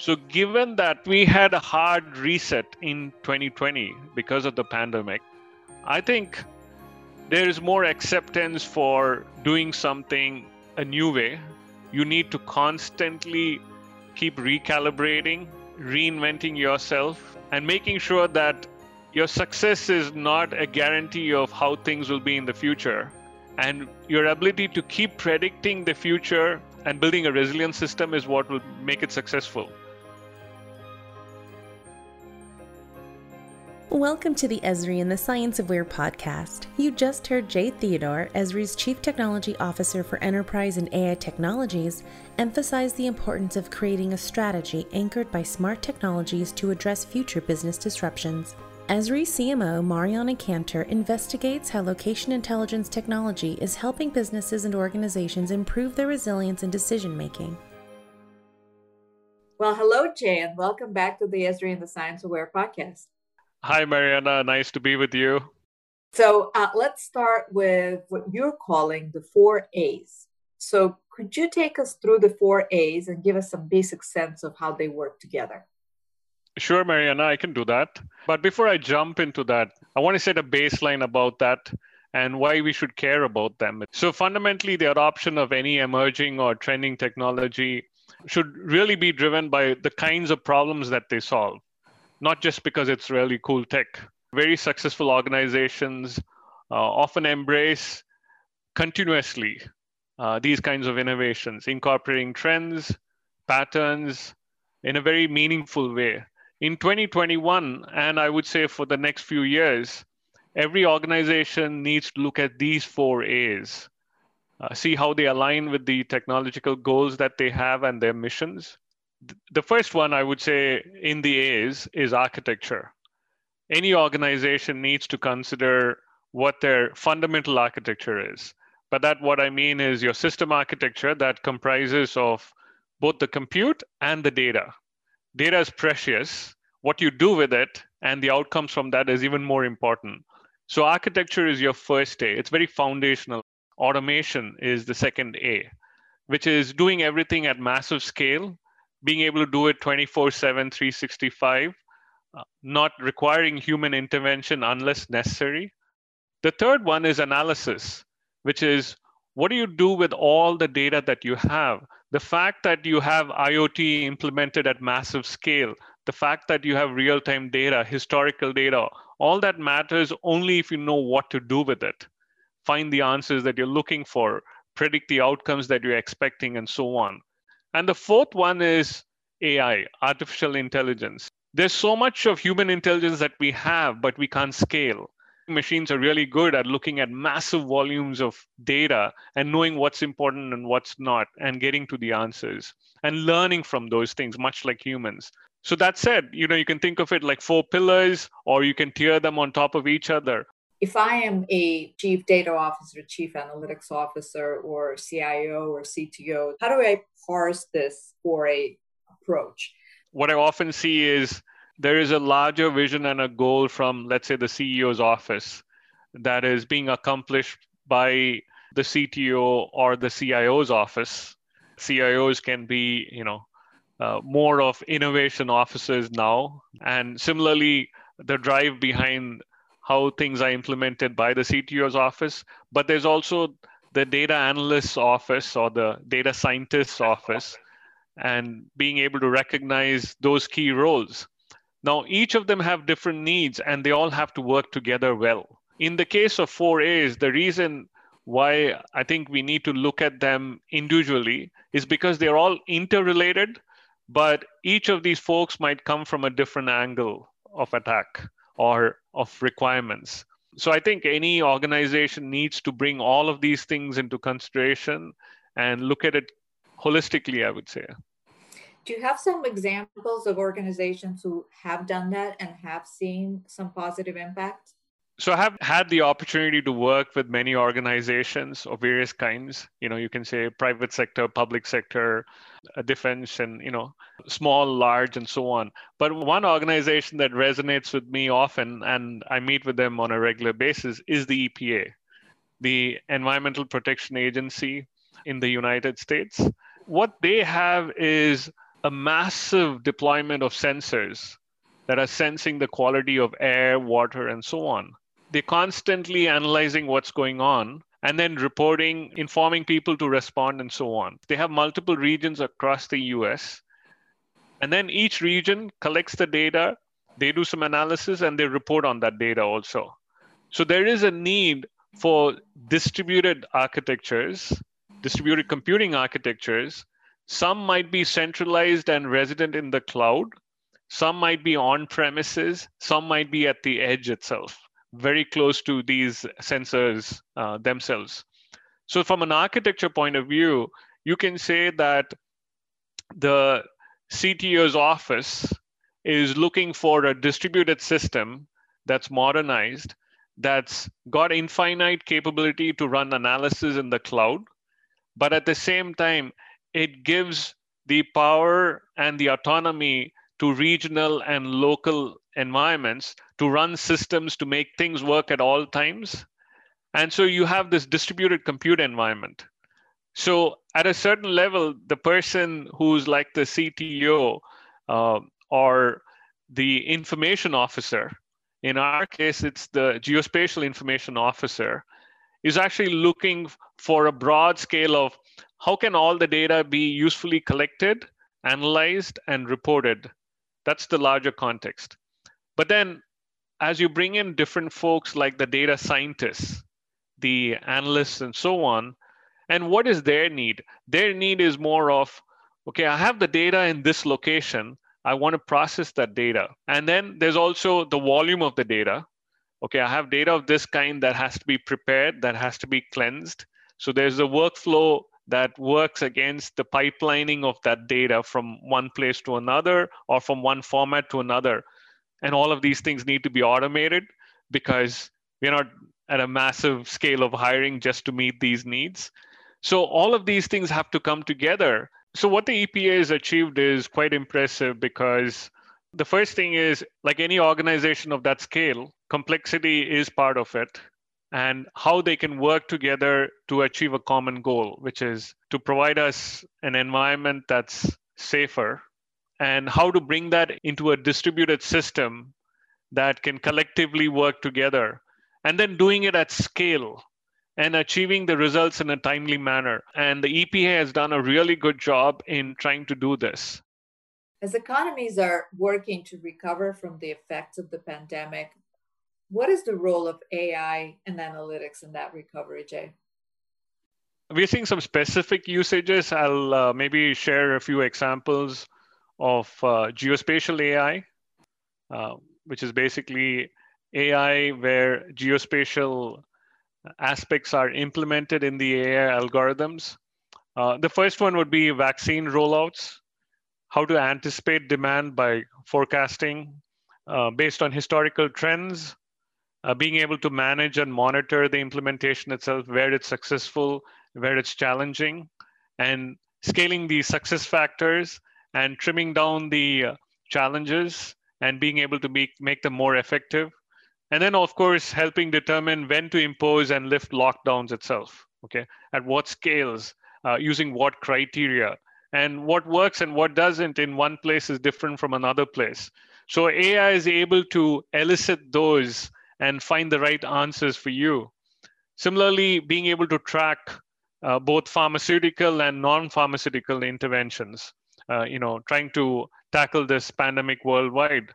So, given that we had a hard reset in 2020 because of the pandemic, I think there is more acceptance for doing something a new way. You need to constantly keep recalibrating, reinventing yourself, and making sure that your success is not a guarantee of how things will be in the future. And your ability to keep predicting the future and building a resilient system is what will make it successful. Welcome to the Esri and the Science of Where podcast. You just heard Jay Theodore, Esri's Chief Technology Officer for Enterprise and AI Technologies, emphasize the importance of creating a strategy anchored by smart technologies to address future business disruptions. Esri CMO Mariana Kantor investigates how location intelligence technology is helping businesses and organizations improve their resilience and decision making. Well, hello, Jay, and welcome back to the Esri and the Science of Where podcast. Hi, Mariana. Nice to be with you. So uh, let's start with what you're calling the four A's. So could you take us through the four A's and give us some basic sense of how they work together? Sure, Mariana, I can do that. But before I jump into that, I want to set a baseline about that and why we should care about them. So, fundamentally, the adoption of any emerging or trending technology should really be driven by the kinds of problems that they solve not just because it's really cool tech. Very successful organizations uh, often embrace continuously uh, these kinds of innovations, incorporating trends, patterns in a very meaningful way. In 2021, and I would say for the next few years, every organization needs to look at these four A's, uh, see how they align with the technological goals that they have and their missions, the first one I would say in the A's is architecture. Any organization needs to consider what their fundamental architecture is. But that what I mean is your system architecture that comprises of both the compute and the data. Data is precious. What you do with it and the outcomes from that is even more important. So architecture is your first A. It's very foundational. Automation is the second A, which is doing everything at massive scale being able to do it 24 7 365 uh, not requiring human intervention unless necessary. The third one is analysis which is what do you do with all the data that you have? The fact that you have iot implemented at massive scale the fact that you have real time data historical data all that matters only if you know what to do with it. Find the answers that you're looking for predict the outcomes that you're expecting and so on and the fourth one is AI, artificial intelligence. There's so much of human intelligence that we have, but we can't scale. Machines are really good at looking at massive volumes of data and knowing what's important and what's not, and getting to the answers and learning from those things, much like humans. So that said, you know, you can think of it like four pillars, or you can tier them on top of each other if I am a chief data officer, chief analytics officer, or CIO or CTO, how do I parse this for a approach? What I often see is there is a larger vision and a goal from, let's say, the CEO's office that is being accomplished by the CTO or the CIO's office. CIOs can be, you know, uh, more of innovation officers now, and similarly, the drive behind how things are implemented by the CTO's office, but there's also the data analyst's office or the data scientist's office and being able to recognize those key roles. Now, each of them have different needs and they all have to work together well. In the case of 4As, the reason why I think we need to look at them individually is because they're all interrelated, but each of these folks might come from a different angle of attack or of requirements. So I think any organization needs to bring all of these things into consideration and look at it holistically, I would say. Do you have some examples of organizations who have done that and have seen some positive impact? So i have had the opportunity to work with many organizations of various kinds. You know you can say private sector public sector uh, defense and you know small large and so on. But one organization that resonates with me often and i meet with them on a regular basis is the epa the environmental protection agency in the united states. What they have is a massive deployment of sensors that are sensing the quality of air, water, and so on. They're constantly analyzing what's going on and then reporting, informing people to respond, and so on. They have multiple regions across the US. And then each region collects the data, they do some analysis, and they report on that data also. So there is a need for distributed architectures, distributed computing architectures. Some might be centralized and resident in the cloud. Some might be on premises. Some might be at the edge itself very close to these sensors uh, themselves. So, from an architecture point of view, you can say that the CTO's office is looking for a distributed system that's modernized, that's got infinite capability to run analysis in the cloud, but at the same time, it gives the power and the autonomy to regional and local environments to run systems to make things work at all times. And so you have this distributed compute environment. So at a certain level, the person who's like the CTO uh, or the information officer, in our case, it's the geospatial information officer, is actually looking for a broad scale of how can all the data be usefully collected, analyzed, and reported. That's the larger context. But then as you bring in different folks like the data scientists, the analysts, and so on, and what is their need? Their need is more of, okay, I have the data in this location. I want to process that data. And then there's also the volume of the data. Okay, I have data of this kind that has to be prepared, that has to be cleansed. So there's a workflow that works against the pipelining of that data from one place to another or from one format to another and all of these things need to be automated because we're not at a massive scale of hiring just to meet these needs. So all of these things have to come together. So what the EPA has achieved is quite impressive because the first thing is like any organization of that scale, complexity is part of it and how they can work together to achieve a common goal, which is to provide us an environment that's safer and how to bring that into a distributed system that can collectively work together and then doing it at scale and achieving the results in a timely manner. And the EPA has done a really good job in trying to do this. As economies are working to recover from the effects of the pandemic, what is the role of AI and analytics in that recovery, Jay? We're seeing some specific usages. I'll uh, maybe share a few examples of uh, geospatial AI, uh, which is basically AI where geospatial aspects are implemented in the AI algorithms. Uh, the first one would be vaccine rollouts, how to anticipate demand by forecasting uh, based on historical trends, uh, being able to manage and monitor the implementation itself, where it's successful, where it's challenging, and scaling the success factors and trimming down the uh, challenges and being able to make, make them more effective. And then, of course, helping determine when to impose and lift lockdowns itself. Okay, at what scales, uh, using what criteria, and what works and what doesn't in one place is different from another place. So AI is able to elicit those and find the right answers for you. Similarly, being able to track uh, both pharmaceutical and non-pharmaceutical interventions uh, you know, trying to tackle this pandemic worldwide.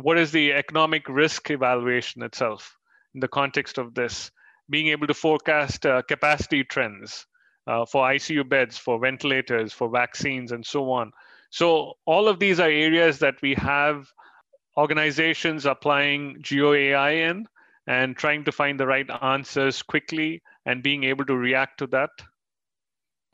What is the economic risk evaluation itself in the context of this? Being able to forecast uh, capacity trends uh, for ICU beds, for ventilators, for vaccines, and so on. So, all of these are areas that we have organizations applying Geo AI in and trying to find the right answers quickly and being able to react to that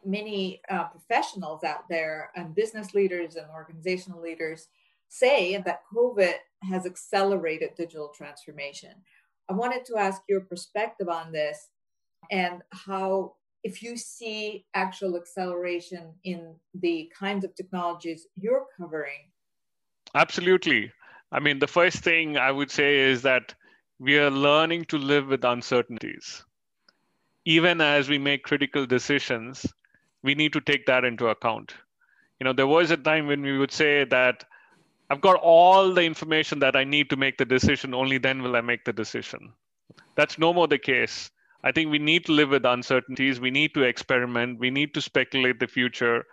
many uh, professionals out there and business leaders and organizational leaders say that COVID has accelerated digital transformation. I wanted to ask your perspective on this and how, if you see actual acceleration in the kinds of technologies you're covering. Absolutely. I mean, the first thing I would say is that we are learning to live with uncertainties. Even as we make critical decisions, we need to take that into account. You know, there was a time when we would say that I've got all the information that I need to make the decision, only then will I make the decision. That's no more the case. I think we need to live with uncertainties. We need to experiment. We need to speculate the future.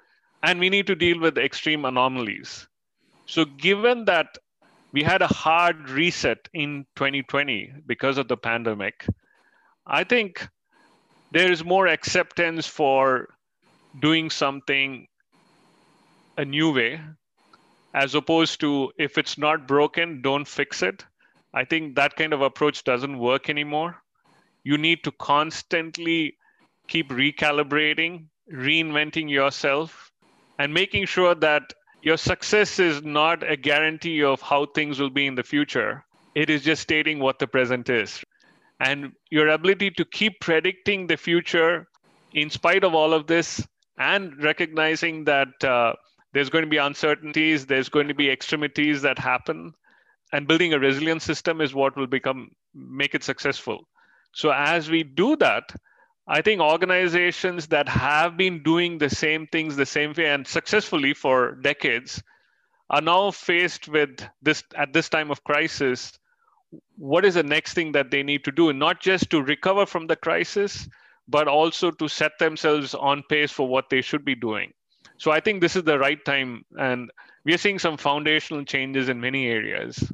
And we need to deal with extreme anomalies. So, given that we had a hard reset in 2020 because of the pandemic, I think there is more acceptance for doing something a new way as opposed to if it's not broken, don't fix it. I think that kind of approach doesn't work anymore. You need to constantly keep recalibrating, reinventing yourself, and making sure that your success is not a guarantee of how things will be in the future. It is just stating what the present is. And your ability to keep predicting the future in spite of all of this and recognizing that uh, there's going to be uncertainties, there's going to be extremities that happen, and building a resilient system is what will become make it successful. So as we do that, I think organizations that have been doing the same things the same way and successfully for decades are now faced with this at this time of crisis. What is the next thing that they need to do? Not just to recover from the crisis, but also to set themselves on pace for what they should be doing. So I think this is the right time, and we are seeing some foundational changes in many areas.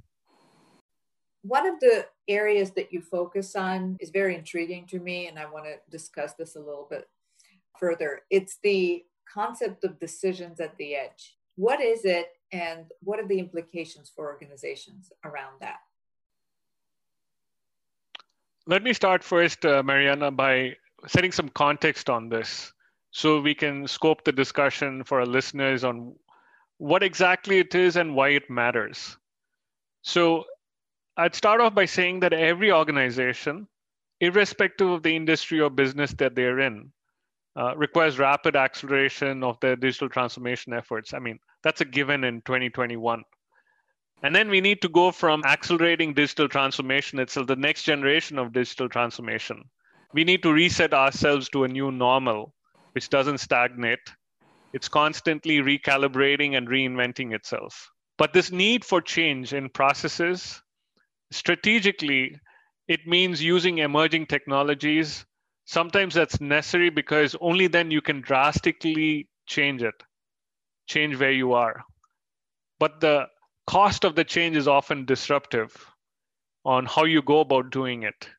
One of the areas that you focus on is very intriguing to me, and I want to discuss this a little bit further. It's the concept of decisions at the edge. What is it, and what are the implications for organizations around that? Let me start first, uh, Mariana, by setting some context on this so we can scope the discussion for our listeners on what exactly it is and why it matters. So I'd start off by saying that every organization, irrespective of the industry or business that they're in, uh, requires rapid acceleration of their digital transformation efforts. I mean, that's a given in 2021. And then we need to go from accelerating digital transformation itself, the next generation of digital transformation. We need to reset ourselves to a new normal which doesn't stagnate. It's constantly recalibrating and reinventing itself. But this need for change in processes, strategically, it means using emerging technologies. Sometimes that's necessary because only then you can drastically change it, change where you are. But the cost of the change is often disruptive on how you go about doing it.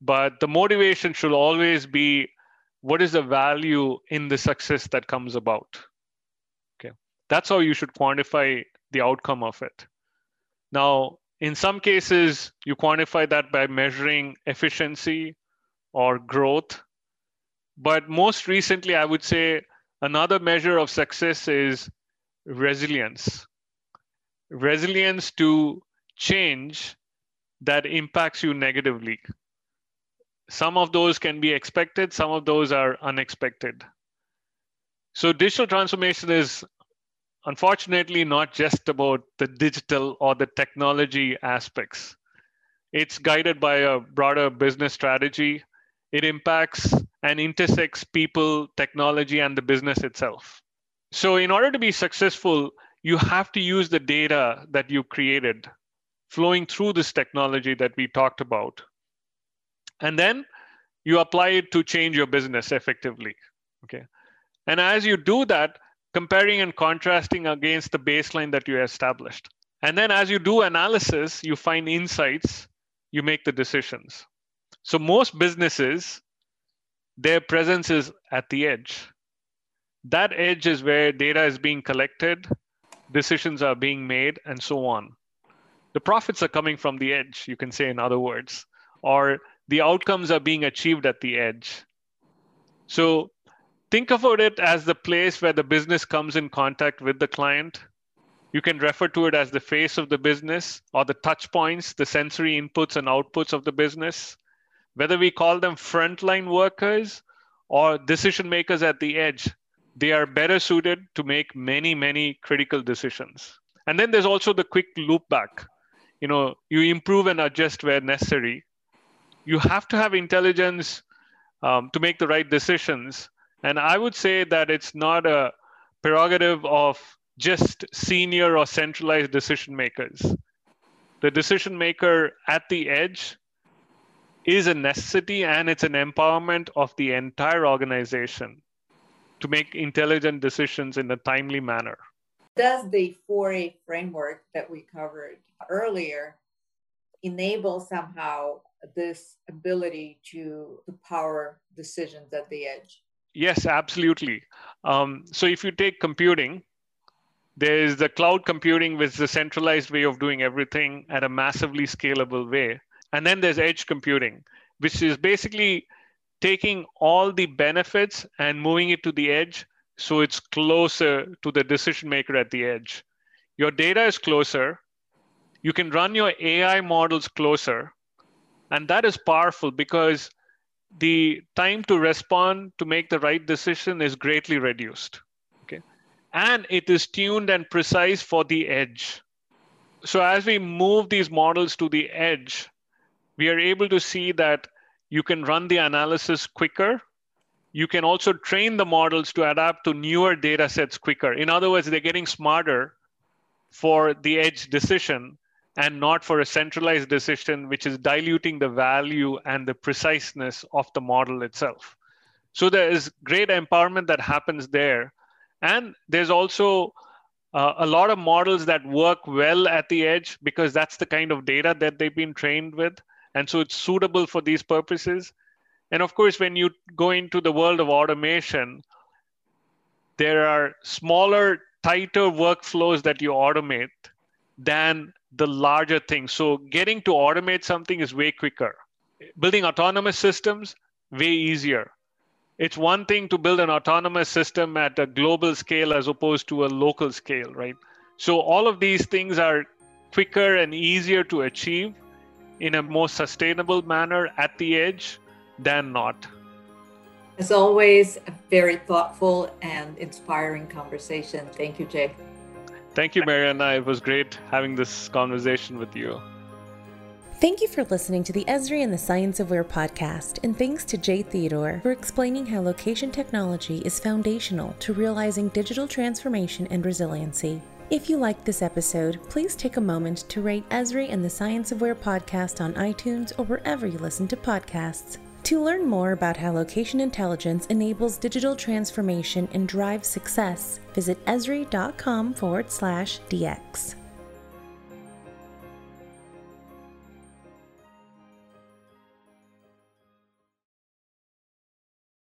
But the motivation should always be what is the value in the success that comes about okay that's how you should quantify the outcome of it now in some cases you quantify that by measuring efficiency or growth. But most recently i would say another measure of success is resilience. Resilience to change that impacts you negatively. Some of those can be expected, some of those are unexpected. So digital transformation is unfortunately not just about the digital or the technology aspects. It's guided by a broader business strategy. It impacts and intersects people, technology, and the business itself. So, in order to be successful, you have to use the data that you created flowing through this technology that we talked about and then you apply it to change your business effectively okay and as you do that comparing and contrasting against the baseline that you established. And then as you do analysis you find insights you make the decisions. So most businesses their presence is at the edge. That edge is where data is being collected decisions are being made and so on. The profits are coming from the edge you can say in other words or the outcomes are being achieved at the edge. So think about it as the place where the business comes in contact with the client. You can refer to it as the face of the business or the touch points, the sensory inputs and outputs of the business. Whether we call them frontline workers or decision makers at the edge, they are better suited to make many, many critical decisions. And then there's also the quick loop back. You know, you improve and adjust where necessary you have to have intelligence um, to make the right decisions. And I would say that it's not a prerogative of just senior or centralized decision makers. The decision maker at the edge is a necessity and it's an empowerment of the entire organization to make intelligent decisions in a timely manner. Does the 4A framework that we covered earlier enable somehow this ability to, power decisions at the edge? Yes, absolutely. Um, so if you take computing, there's the cloud computing, which is centralized way of doing everything at a massively scalable way. And then there's edge computing, which is basically taking all the benefits and moving it to the edge so it's closer to the decision maker at the edge. Your data is closer. You can run your AI models closer. And that is powerful because the time to respond to make the right decision is greatly reduced. Okay. And it is tuned and precise for the edge. So as we move these models to the edge, we are able to see that you can run the analysis quicker. You can also train the models to adapt to newer data sets quicker. In other words, they're getting smarter for the edge decision and not for a centralized decision, which is diluting the value and the preciseness of the model itself. So there is great empowerment that happens there. And there's also uh, a lot of models that work well at the edge because that's the kind of data that they've been trained with. And so it's suitable for these purposes. And of course, when you go into the world of automation, there are smaller, tighter workflows that you automate than the larger thing. So getting to automate something is way quicker. Building autonomous systems, way easier. It's one thing to build an autonomous system at a global scale as opposed to a local scale, right? So all of these things are quicker and easier to achieve in a more sustainable manner at the edge than not. As always, a very thoughtful and inspiring conversation. Thank you, Jay. Thank you, Mariana. It was great having this conversation with you. Thank you for listening to the Esri and the Science of Where podcast, and thanks to Jay Theodore for explaining how location technology is foundational to realizing digital transformation and resiliency. If you liked this episode, please take a moment to rate Esri and the Science of Where podcast on iTunes or wherever you listen to podcasts. To learn more about how location intelligence enables digital transformation and drives success, visit esri.com forward slash DX.